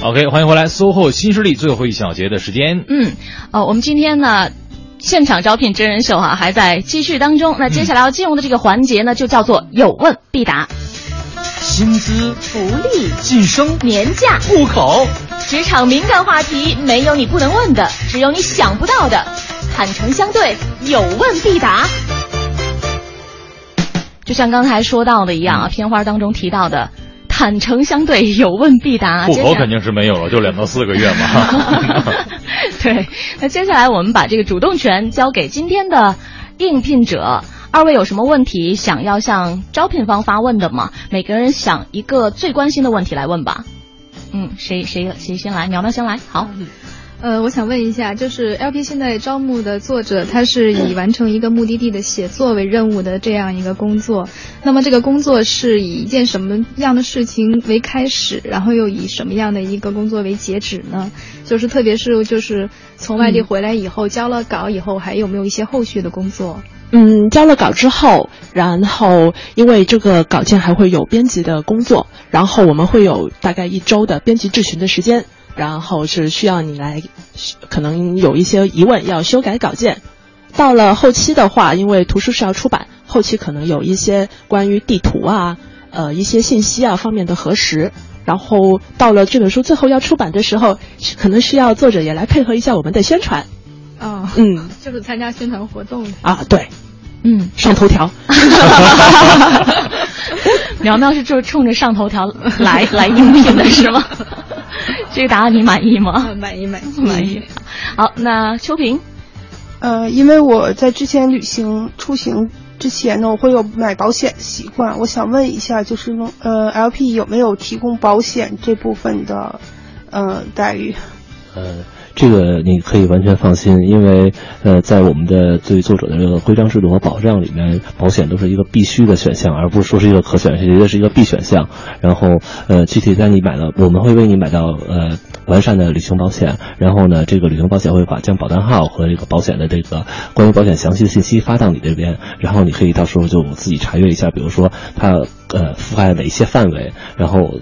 OK，欢迎回来，SOHO 新势力最后一小节的时间。嗯，哦，我们今天呢，现场招聘真人秀哈、还在继续当中。那接下来要进入的这个环节呢，就叫做有问必答。薪资、福利、晋升、年假、户口，职场敏感话题，没有你不能问的，只有你想不到的。坦诚相对，有问必答。就像刚才说到的一样啊，片花当中提到的，坦诚相对，有问必答。户口肯定是没有了，就两到四个月嘛。(laughs) 对，那接下来我们把这个主动权交给今天的应聘者。二位有什么问题想要向招聘方发问的吗？每个人想一个最关心的问题来问吧。嗯，谁谁谁先来？苗苗先来。好。呃，我想问一下，就是 LP 现在招募的作者，他是以完成一个目的地的写作为任务的这样一个工作。那么这个工作是以一件什么样的事情为开始，然后又以什么样的一个工作为截止呢？就是特别是就是从外地回来以后，交了稿以后，还有没有一些后续的工作？嗯，交了稿之后，然后因为这个稿件还会有编辑的工作，然后我们会有大概一周的编辑质询的时间。然后是需要你来，可能有一些疑问要修改稿件。到了后期的话，因为图书是要出版，后期可能有一些关于地图啊、呃一些信息啊方面的核实。然后到了这本书最后要出版的时候，可能需要作者也来配合一下我们的宣传。哦，嗯，就是参加宣传活动啊，对，嗯，上头条。(laughs) 苗苗是就冲着上头条来来应聘的是吗？(laughs) 这个答案你满意吗？满意，满意，满意。好，那秋萍，呃，因为我在之前旅行出行之前呢，我会有买保险的习惯。我想问一下，就是呃，LP 有没有提供保险这部分的呃待遇？呃。这个你可以完全放心，因为呃，在我们的对于作者的这个规章制度和保障里面，保险都是一个必须的选项，而不是说是一个可选，绝对是一个必选项。然后呃，具体在你买到，我们会为你买到呃完善的旅行保险。然后呢，这个旅行保险会把将保单号和这个保险的这个关于保险详细的信息发到你这边，然后你可以到时候就自己查阅一下，比如说它呃覆盖哪些范围，然后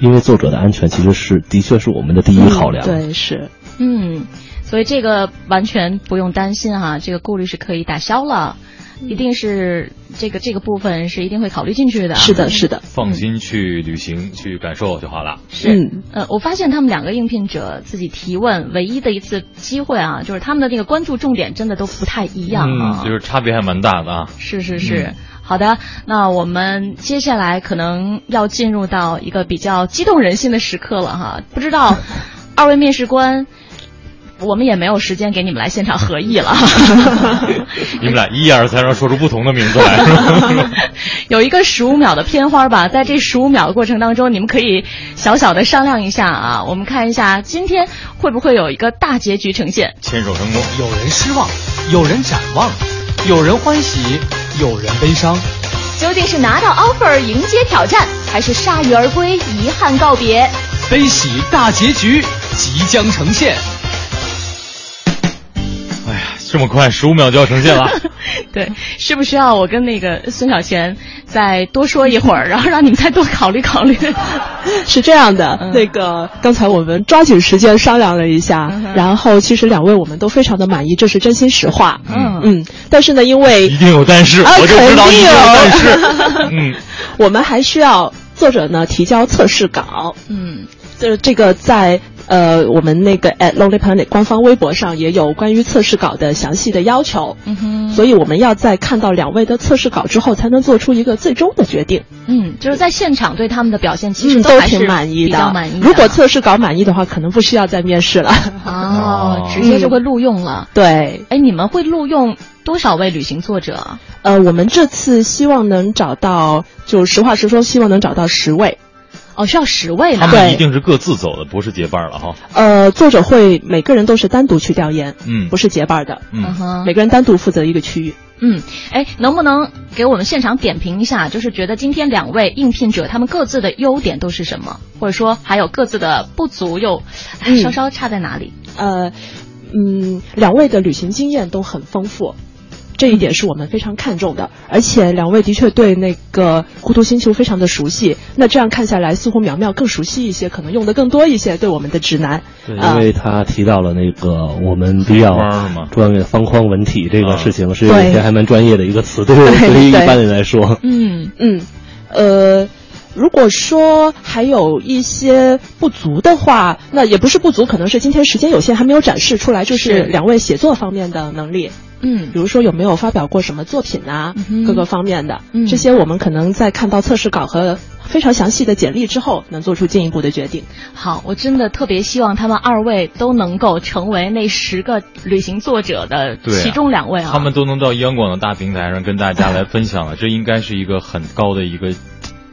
因为作者的安全其实是的确是我们的第一考量。对，是。嗯，所以这个完全不用担心哈，这个顾虑是可以打消了，一定是这个这个部分是一定会考虑进去的。是的，是的，放心去旅行去感受就好了。是，呃，我发现他们两个应聘者自己提问唯一的一次机会啊，就是他们的那个关注重点真的都不太一样啊，就是差别还蛮大的啊。是是是，好的，那我们接下来可能要进入到一个比较激动人心的时刻了哈，不知道二位面试官。我们也没有时间给你们来现场合议了。(laughs) 你们俩一而再让说出不同的名字来。(laughs) 有一个十五秒的片花吧，在这十五秒的过程当中，你们可以小小的商量一下啊。我们看一下今天会不会有一个大结局呈现。牵手成功，有人失望，有人展望，有人欢喜，有人悲伤。究竟是拿到 offer 迎接挑战，还是铩羽而归遗憾告别？悲喜大结局即将呈现。这么快，十五秒就要呈现了。(laughs) 对，需不需要我跟那个孙小贤再多说一会儿，然后让你们再多考虑考虑？(laughs) 是这样的，嗯、那个刚才我们抓紧时间商量了一下，嗯、然后其实两位我们都非常的满意，这是真心实话。嗯嗯，但是呢，因为一定有但是，啊、我就知道一定有但是。(laughs) 嗯，我们还需要作者呢提交测试稿。嗯，就是这个在。呃，我们那个 at Lonely Planet 官方微博上也有关于测试稿的详细的要求，嗯哼，所以我们要在看到两位的测试稿之后，才能做出一个最终的决定。嗯，就是在现场对他们的表现其实都挺满意的，满意。如果测试稿满意的话，可能不需要再面试了。哦，直接就会录用了。对，哎，你们会录用多少位旅行作者？呃，我们这次希望能找到，就实话实说，希望能找到十位。哦，需要十位他们一定是各自走的，不是结伴了哈。呃，作者会每个人都是单独去调研，嗯，不是结伴的，嗯哼，每个人单独负责一个区域。嗯，哎，能不能给我们现场点评一下？就是觉得今天两位应聘者他们各自的优点都是什么，或者说还有各自的不足又稍稍差在哪里？呃，嗯，两位的旅行经验都很丰富。这一点是我们非常看重的。而且两位的确对那个孤独星球非常的熟悉，那这样看下来，似乎苗苗更熟悉一些，可能用的更多一些，对我们的指南。对，因为他提到了那个我们比较专业方框文体这个事情，是有些还蛮专业的一个词，对于一般人来说。嗯嗯，呃。如果说还有一些不足的话，那也不是不足，可能是今天时间有限，还没有展示出来，就是两位写作方面的能力。嗯，比如说有没有发表过什么作品啊，各个方面的，这些我们可能在看到测试稿和非常详细的简历之后，能做出进一步的决定。好，我真的特别希望他们二位都能够成为那十个旅行作者的其中两位啊，他们都能到央广的大平台上跟大家来分享了，这应该是一个很高的一个。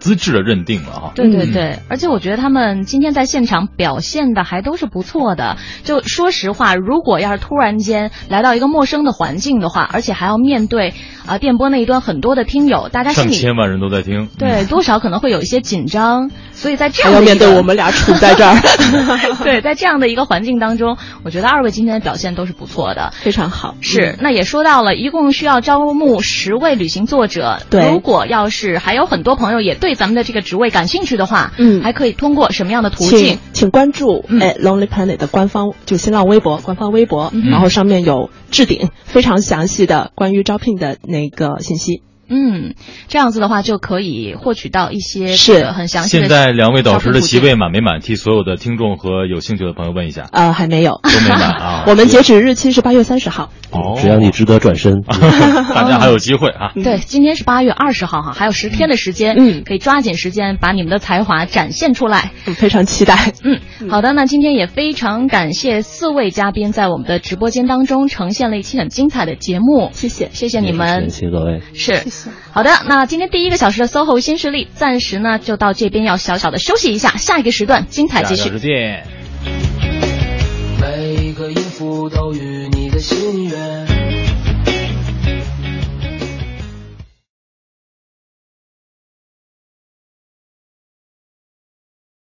资质的认定了哈，对对对，而且我觉得他们今天在现场表现的还都是不错的。就说实话，如果要是突然间来到一个陌生的环境的话，而且还要面对啊电波那一端很多的听友，大家上千万人都在听，对，多少可能会有一些紧张。所以在这样的面对我们俩处在这儿，(laughs) 对，在这样的一个环境当中，我觉得二位今天的表现都是不错的，非常好。是，那也说到了，一共需要招募十位旅行作者。对，如果要是还有很多朋友也对咱们的这个职位感兴趣的话，嗯，还可以通过什么样的途径？请关注哎 Lonely Planet 的官方就新浪微博官方微博，然后上面有置顶非常详细的关于招聘的那个信息。嗯，这样子的话就可以获取到一些是很详细的。现在两位导师的席位满没满？替所有的听众和有兴趣的朋友问一下。呃，还没有，都没满啊。(laughs) 我们截止日期是八月三十号。哦，只要你值得转身，(laughs) 大家还有机会啊。(laughs) 对，今天是八月二十号哈，还有十天的时间，嗯，可以抓紧时间把你们的才华展现出来。非常期待。嗯，好的，那今天也非常感谢四位嘉宾在我们的直播间当中呈现了一期很精彩的节目。谢谢，谢谢你们，谢谢各位。是，好的，那。那今天第一个小时的 SOHO 新势力，暂时呢就到这边要小小的休息一下，下一个时段精彩继续。再见。每一个音符都与你的心愿。